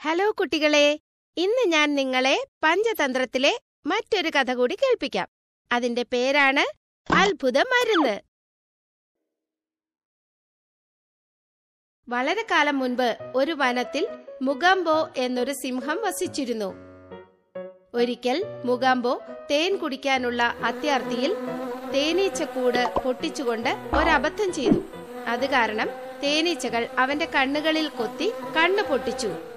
Hello കുട്ടികളെ ഇന്ന് ഞാൻ നിങ്ങളെ പഞ്ചതന്ത്രത്തിലെ മറ്റൊരു കഥ കൂടി കേൾപ്പിക്കാം. അതിന്റെ പേരാണ് അത്ഭുത മരുന്ന്. വളരെ കാലം മുൻപ് ഒരു വനത്തിൽ മുഗംബോ എന്നൊരു സിംഹം വസിച്ചിരുന്നു. ഒരിക്കൽ മുഗംബോ തേൻ കുടിക്കാനുള്ള അത്യാർത്തിയിൽ തേനീച്ചക്കൂട് പൊട്ടിച്ചുകൊണ്ട് ഒരബദ്ധം ചെയ്തു. അത് കാരണം തേനീച്ചകൾ അവന്റെ കണ്ണുകളിൽ കൊത്തി കണ്ണു പൊട്ടിച്ചു.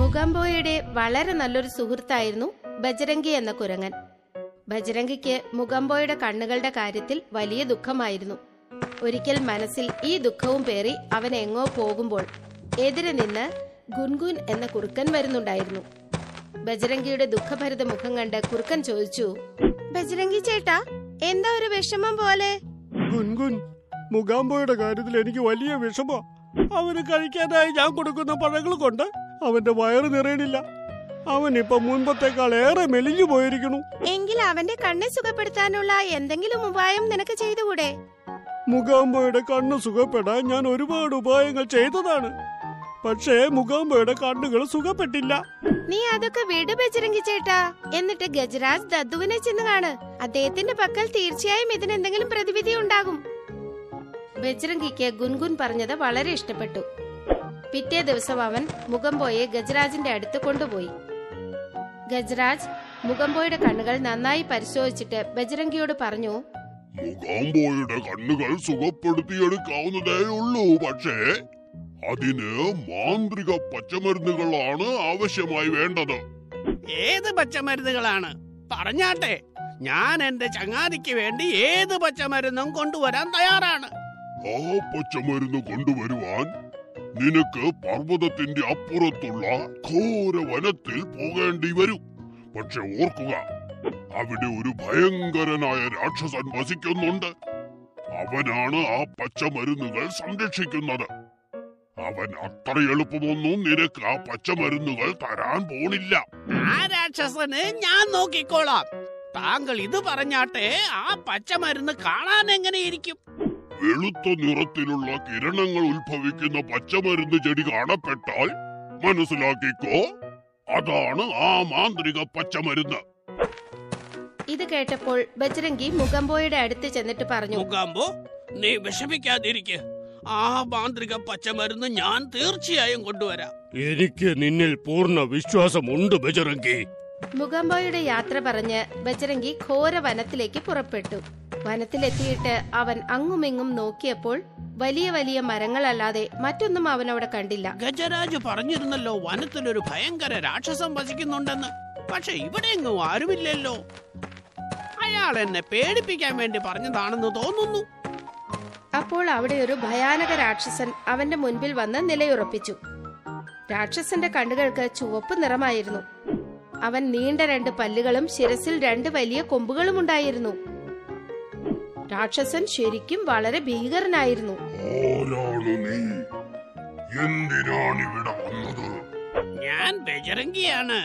മുഗംബോയുടെ വളരെ നല്ലൊരു സുഹൃത്തായിരുന്നു ബജരംഗി എന്ന കുരങ്ങൻ. ബജരംഗിക്ക് മുഗംബോയുടെ കണ്ണുകളുടെ കാര്യത്തിൽ വലിയ ദുഃഖമായിരുന്നു. ഒരിക്കൽ മനസ്സിൽ ഈ ദുഃഖവും പേറി അവൻ എങ്ങോ പോകുമ്പോൾ എതിരെ നിന്ന് ഗുൻഗുൻ എന്ന കുറുക്കൻ വരുന്നുണ്ടായിരുന്നു. ബജരംഗിയുടെ ദുഃഖഭരിത മുഖം കണ്ട് കുറുക്കൻ ചോദിച്ചു ബജരംഗി ചേട്ടാ എന്താ ഒരു വിഷമം പോലെ? ഗുൻഗുൻ മുഗാംബോയുടെ കാര്യത്തിൽ എനിക്ക് വലിയ വിഷമ. അവന് കഴിക്കാനായി ഞാൻ കൊടുക്കുന്ന പഴങ്ങൾ കൊണ്ട് അവന്റെ വയറ് നിറയണില്ല. അവൻ ഇപ്പൊ മുൻപത്തേക്കാൾ ഏറെ മെലിഞ്ഞു പോയിരിക്കണു എങ്കിൽ അവന്റെ കണ്ണെ സുഖപ്പെടുത്താനുള്ള എന്തെങ്കിലും ഉപായം നിനക്ക് ചെയ്തുകൂടെ? മുഗാംബോയുടെ കണ്ണ് സുഖപ്പെടാൻ ഞാൻ ഒരുപാട് ഉപായങ്ങൾ ചെയ്തതാണ്. പക്ഷേ മുഗാംബോയുടെ കണ്ണുകൾ സുഖപ്പെട്ടില്ല. നീ അതൊക്കെ വീട് ബജരംഗി ചേട്ടാ. എന്നിട്ട് ഗജരാജ് ദദ്ദുവിനെ ചെന്ന് കാണ്. അദ്ദേഹത്തിന്റെ പക്കൽ തീർച്ചയായും ഇതിന് എന്തെങ്കിലും പ്രതിവിധി ഉണ്ടാകും. ബജരംഗിക്ക് ഗുൻഗുൻ പറഞ്ഞത് വളരെ ഇഷ്ടപ്പെട്ടു. പിറ്റേ ദിവസം അവൻ മുഖംബോയെ ഗജരാജിന്റെ അടുത്ത് കൊണ്ടുപോയി. ഗജരാജ് മുഖംബോയുടെ കണ്ണുകൾ നന്നായി പരിശോധിച്ചിട്ട് ബജ്രംഗിയോട് പറഞ്ഞു മുഖംബോയുടെ കണ്ണുകൾ സുഖപ്പെടുത്തിയെടുക്കാവുന്നതേ ഉള്ളൂ പക്ഷേ അതിന് മാന്ത്രിക പച്ചമരുന്നുകളാണ് ആവശ്യമായി വേണ്ടത്. ഏത് പച്ചമരുന്നുകളാണ്? പറഞ്ഞാട്ടെ. ഞാൻ എന്റെ ചങ്ങാതിക്ക് വേണ്ടി ഏത് പച്ചമരുന്നും കൊണ്ടുവരാൻ തയ്യാറാണ്. ആ പച്ചമരുന്ന് കൊണ്ടുവരുവാൻ നിനക്ക് പർവതത്തിന്റെ അപ്പുറത്തുള്ള ഘോര വനത്തിൽ പോകേണ്ടി വരും. പക്ഷെ ഓർക്കുക അവിടെ ഒരു ഭയങ്കരനായ രാക്ഷസൻ വസിക്കുന്നുണ്ട്. അവനാണ് ആ പച്ചമരുന്നുകൾ സംരക്ഷിക്കുന്നത്. അവൻ അത്ര എളുപ്പമൊന്നും നിനക്ക് ആ പച്ചമരുന്നുകൾ തരാൻ പോണില്ല. ആ രാക്ഷസന് ഞാൻ നോക്കിക്കോളാം. താങ്കൾ ഇത് പറഞ്ഞാട്ടെ ആ പച്ചമരുന്ന് കാണാൻ എങ്ങനെയിരിക്കും വെളുത്ത നിറത്തിലുള്ള കിരണങ്ങൾ ഉത്ഭവിക്കുന്ന പച്ചമരുന്ന് ചെടി കാണപ്പെട്ടാൽ മനസ്സിലാക്കിക്കോ? അതാണ് ആ മാന്ത്രിക പച്ചമരുന്ന്. ഇത് കേട്ടപ്പോൾ ബജരംഗി മുഗംബോയുടെ അടുത്ത് ചെന്നിട്ട് പറഞ്ഞു മുഖാമ്പോ നീ വിഷമിക്കാതിരിക്കെ. ആ മാന്ത്രിക പച്ചമരുന്ന് ഞാൻ തീർച്ചയായും കൊണ്ടുവരാം. എനിക്ക് നിന്നിൽ പൂർണ വിശ്വാസമുണ്ട് ബജറങ്കി മുഗംബോയുടെ യാത്ര പറഞ്ഞ് ബജരംഗി ഘോര വനത്തിലേക്ക് പുറപ്പെട്ടു. വനത്തിലെത്തിയിട്ട് അവൻ അങ്ങുമിങ്ങും നോക്കിയപ്പോൾ വലിയ വലിയ മരങ്ങളല്ലാതെ മറ്റൊന്നും അവൻ അവിടെ കണ്ടില്ല. ഗജരാജ് പറഞ്ഞിരുന്നല്ലോ വനത്തിലൊരു ഭയങ്കര രാക്ഷസം വസിക്കുന്നുണ്ടെന്ന്. പക്ഷെ ഇവിടെ എങ്ങും ആരുമില്ലല്ലോ. അയാൾ എന്നെ പേടിപ്പിക്കാൻ വേണ്ടി പറഞ്ഞതാണെന്ന് തോന്നുന്നു. അപ്പോൾ അവിടെ ഒരു ഭയാനക രാക്ഷസൻ അവന്റെ മുൻപിൽ വന്ന് നിലയുറപ്പിച്ചു. രാക്ഷസന്റെ കണ്ണുകൾക്ക് ചുവപ്പ് നിറമായിരുന്നു. അവൻ നീണ്ട രണ്ട് പല്ലുകളും ശിരസിൽ രണ്ട് വലിയ കൊമ്പുകളും ഉണ്ടായിരുന്നു രാക്ഷസൻ ശരിക്കും വളരെ ഭീകരനായിരുന്നു. ആരാണ് നീ? എന്തിനാണ് ഇവിടെ വന്നത്? ഞാൻ ബജരംഗിയാണ്.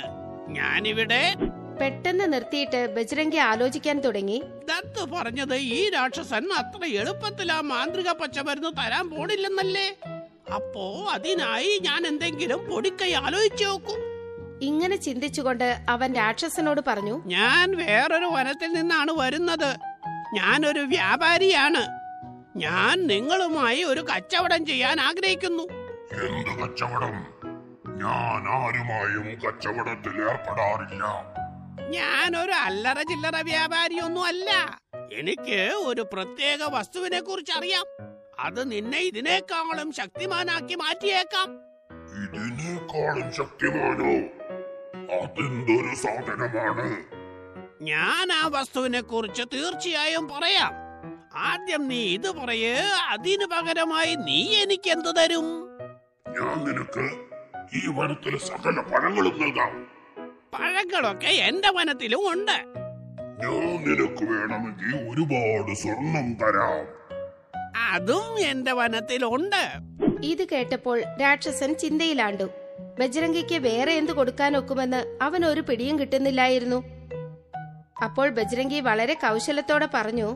ഞാനിവിടെ പെട്ടെന്ന് നിർത്തിയിട്ട് ബജരംഗി ആലോചിക്കാൻ തുടങ്ങി. ദത്ത് പറഞ്ഞത് ഈ രാക്ഷസൻ അത്ര എളുപ്പത്തിൽ ആ മാന്ത്രിക പച്ചമരുന്ന് തരാൻ പോണില്ലെന്നല്ലേ? അപ്പോ അതിനായി ഞാൻ എന്തെങ്കിലും പൊടിക്കൈ ആലോചിച്ചു നോക്കും. ഇങ്ങനെ ചിന്തിച്ചുകൊണ്ട് അവൻ രാക്ഷസനോട് പറഞ്ഞു ഞാൻ വേറൊരു വനത്തിൽ നിന്നാണ് വരുന്നത്. ഞാനൊരു വ്യാപാരിയാണ്. ഞാൻ നിങ്ങളുമായി ഒരു കച്ചവടം ചെയ്യാൻ ആഗ്രഹിക്കുന്നു. എന്ത് കച്ചവടം? ഞാൻ ആരുമായും കച്ചവടത്തിൽ ഏർപ്പെടാറില്ല. ഞാൻ ഒരു അല്ലറ ചില്ലറ വ്യാപാരിയൊന്നും അല്ല എനിക്ക് ഒരു പ്രത്യേക വസ്തുവിനെ കുറിച്ച് അറിയാം അത് നിന്നെ ഇതിനേക്കാളും ശക്തിമാനാക്കി മാറ്റിയേക്കാം. ഇതിനേക്കാളും ശക്തിമാനോ? അതെന്തൊരു സാധനമാണ്? ഞാൻ ആ വസ്തുവിനെ കുറിച്ച് തീർച്ചയായും പറയാം. ആദ്യം നീ ഇത് പറയേ അതിനു പകരമായി നീ എനിക്ക് എന്തു തരും? ഞാൻ നിനക്ക് ഈ വനത്തിലെ സകല പഴങ്ങളും നൽകാം. പഴങ്ങളൊക്കെ എന്റെ വനത്തിലും ഉണ്ട്. ഞാൻ നിനക്ക് വേണമെങ്കിൽ ഒരുപാട് സ്വർണം തരാം. അതും എന്റെ വനത്തിലുണ്ട്. ഇത് കേട്ടപ്പോൾ രാക്ഷസൻ ചിന്തയിലാണ്ടു. ബജരംഗിക്ക് വേറെ എന്ത് കൊടുക്കാൻ ഒക്കുമെന്ന് അവൻ ഒരു പിടിയും കിട്ടുന്നില്ലായിരുന്നു. അപ്പോൾ ബജ്രംഗി വളരെ കൗശലത്തോടെ പറഞ്ഞു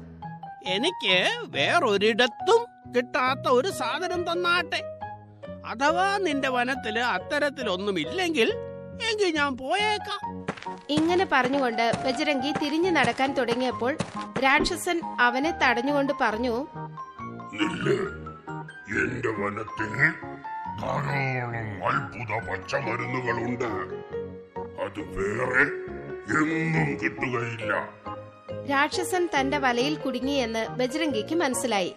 എനിക്ക് വേറൊരിടത്തും കിട്ടാത്ത ഒരു സാധനം തന്നാട്ടെ. അഥവാ നിന്റെ വനത്തിൽ അത്തരത്തിലൊന്നും ഇല്ലെങ്കിൽ എങ്കിൽ ഞാൻ പോയേക്കാം. ഇങ്ങനെ പറഞ്ഞുകൊണ്ട് ബജരംഗി തിരിഞ്ഞു നടക്കാൻ തുടങ്ങിയപ്പോൾ രാക്ഷസൻ അവനെ തടഞ്ഞുകൊണ്ട് പറഞ്ഞു എന്റെ വനത്തിൽ ധാരാളം അത്ഭുത പച്ചമരുന്നുകളുണ്ട്. അത് വേറെ എങ്ങും കിട്ടുകയില്ല. രാക്ഷസൻ തന്റെ വലയിൽ കുടുങ്ങിയെന്ന് ബജ്രംഗിക്ക് മനസ്സിലായി.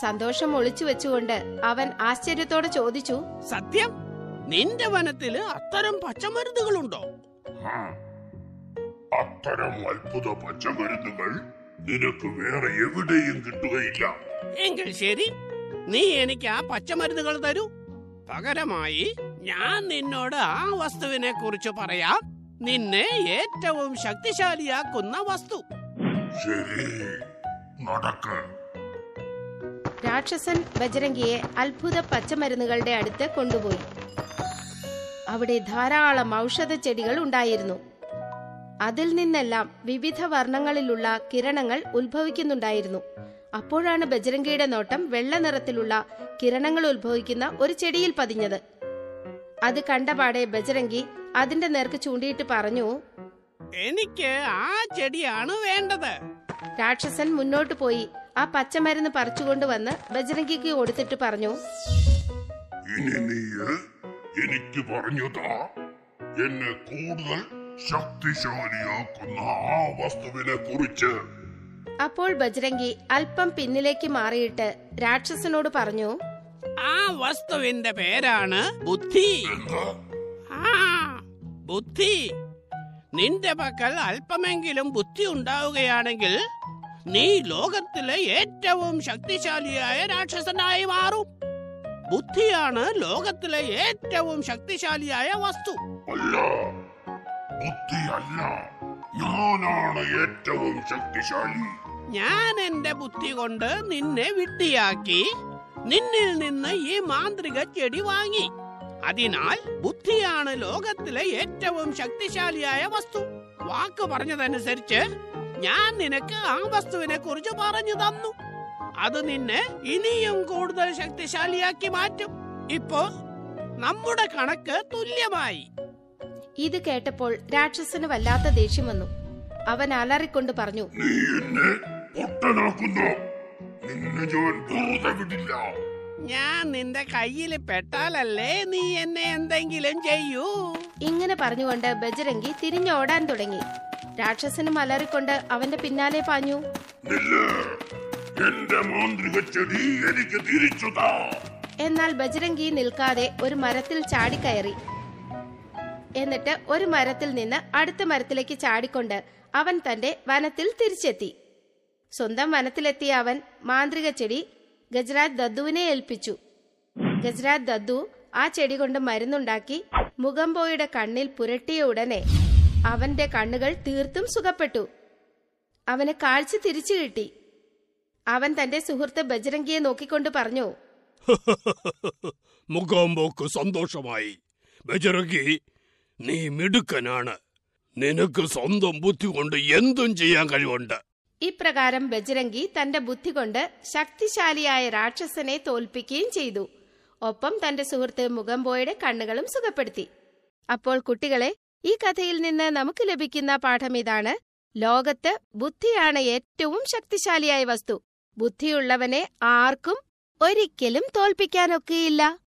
സന്തോഷം ഒളിച്ചു വെച്ചുകൊണ്ട് അവൻ ആശ്ചര്യത്തോടെ ചോദിച്ചു സത്യം? നിന്റെ വനത്തിൽ അത്തരം പച്ചമരുന്നുകളുണ്ടോ? ആ, അത്തരം അത്ഭുത പച്ചമരുന്നുകൾ നിനക്ക് വേറെ എവിടെയും കിട്ടുകയില്ല. എങ്കിൽ ശരി നീ എനിക്ക് ആ പച്ചമരുന്നുകൾ തരൂ. പകരമായി ഞാൻ നിന്നോട് ആ വസ്തുവിനെ കുറിച്ച് പറയാം. നിന്നെ ഏറ്റവും ശക്തിശാലിയാക്കുന്ന വസ്തു. ശരി നടക്ക്. രാക്ഷസൻ ബജരംഗിയെ അത്ഭുത പച്ചമരുന്നുകളുടെ അടുത്ത് കൊണ്ടുപോയി. അവിടെ ധാരാളം ഔഷധ ചെടികൾ ഉണ്ടായിരുന്നു. അതിൽ നിന്നെല്ലാം വിവിധ വർണങ്ങളിലുള്ള കിരണങ്ങൾ ഉത്ഭവിക്കുന്നുണ്ടായിരുന്നു. അപ്പോഴാണ് ബജരംഗിയുടെ നോട്ടം വെള്ള നിറത്തിലുള്ള കിരണങ്ങൾ ഉത്ഭവിക്കുന്ന ഒരു ചെടിയിൽ പതിഞ്ഞത്. അത് കണ്ടപാടെ ബജരംഗി അതിന്റെ നേർക്ക് ചൂണ്ടിയിട്ട് പറഞ്ഞു എനിക്ക് ആ ചെടിയാണ് വേണ്ടത്. രാക്ഷസൻ മുന്നോട്ട് പോയി. ആ പച്ചമരുന്ന് പറിച്ചുകൊണ്ട് വന്ന് ബജരംഗിക്ക് കൊടുത്തിട്ട് പറഞ്ഞു ഇനി നീ എനിക്ക് പറഞ്ഞതാ. എന്നെ കൂടുതൽ ശക്തിശാലിയാക്കുന്ന ആ വസ്തുവിനെ കുറിച്ച്. അപ്പോൾ ബജരംഗി അല്പം പിന്നിലേക്ക് മാറിയിട്ട് രാക്ഷസനോട് പറഞ്ഞു ആ വസ്തുവിന്റെ പേരാണ് ബുദ്ധി. ബുദ്ധി. നിന്റെ പക്കൽ അല്പമെങ്കിലും ബുദ്ധി ഉണ്ടാവുകയാണെങ്കിൽ നീ ലോകത്തിലെ ഏറ്റവും ശക്തിശാലിയായ രാക്ഷസനായി മാറും. ബുദ്ധിയാണ് ലോകത്തിലെ ഏറ്റവും ശക്തിശാലിയായ വസ്തു. അല്ല ബുദ്ധിയല്ല. ഞാനാണ് ഏറ്റവും ശക്തിശാലി. ഞാൻ എന്റെ ബുദ്ധി കൊണ്ട് നിന്നെ വിട്ടിയാക്കി നിന്നിൽ നിന്ന് ഈ മാന്ത്രിക ചെടി വാങ്ങി. അതിനാൽ ബുദ്ധിയാണ് ലോകത്തിലെ ഏറ്റവും ശക്തിശാലിയായ വസ്തു. വാക്ക് പറഞ്ഞതനുസരിച്ച് ഞാൻ നിനക്ക് ആ വസ്തുവിനെ കുറിച്ച് പറഞ്ഞു തന്നു. അത് നിന്നെ ഇനിയും കൂടുതൽ ശക്തിശാലിയാക്കി മാറ്റും. ഇപ്പോ നമ്മുടെ കണക്ക് തുല്യമായി. ഇത് കേട്ടപ്പോൾ രാക്ഷസന് വല്ലാത്ത ദേഷ്യം വന്നു. അവൻ അലറിക്കൊണ്ട് പറഞ്ഞു നീ എന്നെ പൊട്ടനാക്കുന്നു. നിന്നെ ഞാൻ വെറുതെ വിടില്ല. ഞാൻ നിന്റെ കയ്യിൽ പെട്ടാലല്ലേ നീ എന്നെ എന്തെങ്കിലും ചെയ്യൂ. ഇങ്ങനെ പറഞ്ഞുകൊണ്ട് ബജരംഗി തിരിഞ്ഞോടാൻ തുടങ്ങി. രാക്ഷസനും അലറിക്കൊണ്ട് അവന്റെ പിന്നാലെ പാഞ്ഞു. എന്നാൽ ബജരംഗി നിൽക്കാതെ ഒരു മരത്തിൽ ചാടിക്കയറി എന്നിട്ട് ഒരു മരത്തിൽ നിന്ന് അടുത്ത മരത്തിലേക്ക് ചാടിക്കൊണ്ട് അവൻ തന്റെ വനത്തിൽ തിരിച്ചെത്തി. സ്വന്തം വനത്തിലെത്തിയ അവൻ മാന്ത്രിക ചെടി ഗജരാജ് ദദ്ദുവിനെ ഏൽപ്പിച്ചു. ഗജരാജ് ദദ്ദു ആ ചെടി കൊണ്ട് മരുന്നുണ്ടാക്കി മുഖംബോയുടെ കണ്ണിൽ പുരട്ടിയ ഉടനെ അവന്റെ കണ്ണുകൾ തീർത്തും സുഖപ്പെട്ടു. അവന് കാഴ്ച തിരിച്ചു കിട്ടി. അവൻ തന്റെ സുഹൃത്ത് ബജരംഗിയെ നോക്കിക്കൊണ്ട് പറഞ്ഞു മുഖാമ്പോക്ക് സന്തോഷമായി. ബജരംഗി നീ മിടുക്കനാണ്. നിനക്ക് സ്വന്തം ബുദ്ധി കൊണ്ട് എന്തും ചെയ്യാൻ കഴിവുണ്ട്. ഇപ്രകാരം ബജരംഗി തന്റെ ബുദ്ധി കൊണ്ട് ശക്തിശാലിയായ രാക്ഷസനെ തോൽപ്പിക്കുകയും ചെയ്തു. ഒപ്പം തന്റെ സുഹൃത്ത് മുഖംബോയുടെ കണ്ണുകളും സുഖപ്പെടുത്തി. അപ്പോൾ കുട്ടികളെ ഈ കഥയിൽ നിന്ന് നമുക്ക് ലഭിക്കുന്ന പാഠം ഇതാണ്. ലോകത്ത് ബുദ്ധിയാണ് ഏറ്റവും ശക്തിശാലിയായ വസ്തു. ബുദ്ധിയുള്ളവനെ ആർക്കും ഒരിക്കലും തോൽപ്പിക്കാനൊക്കെയില്ല.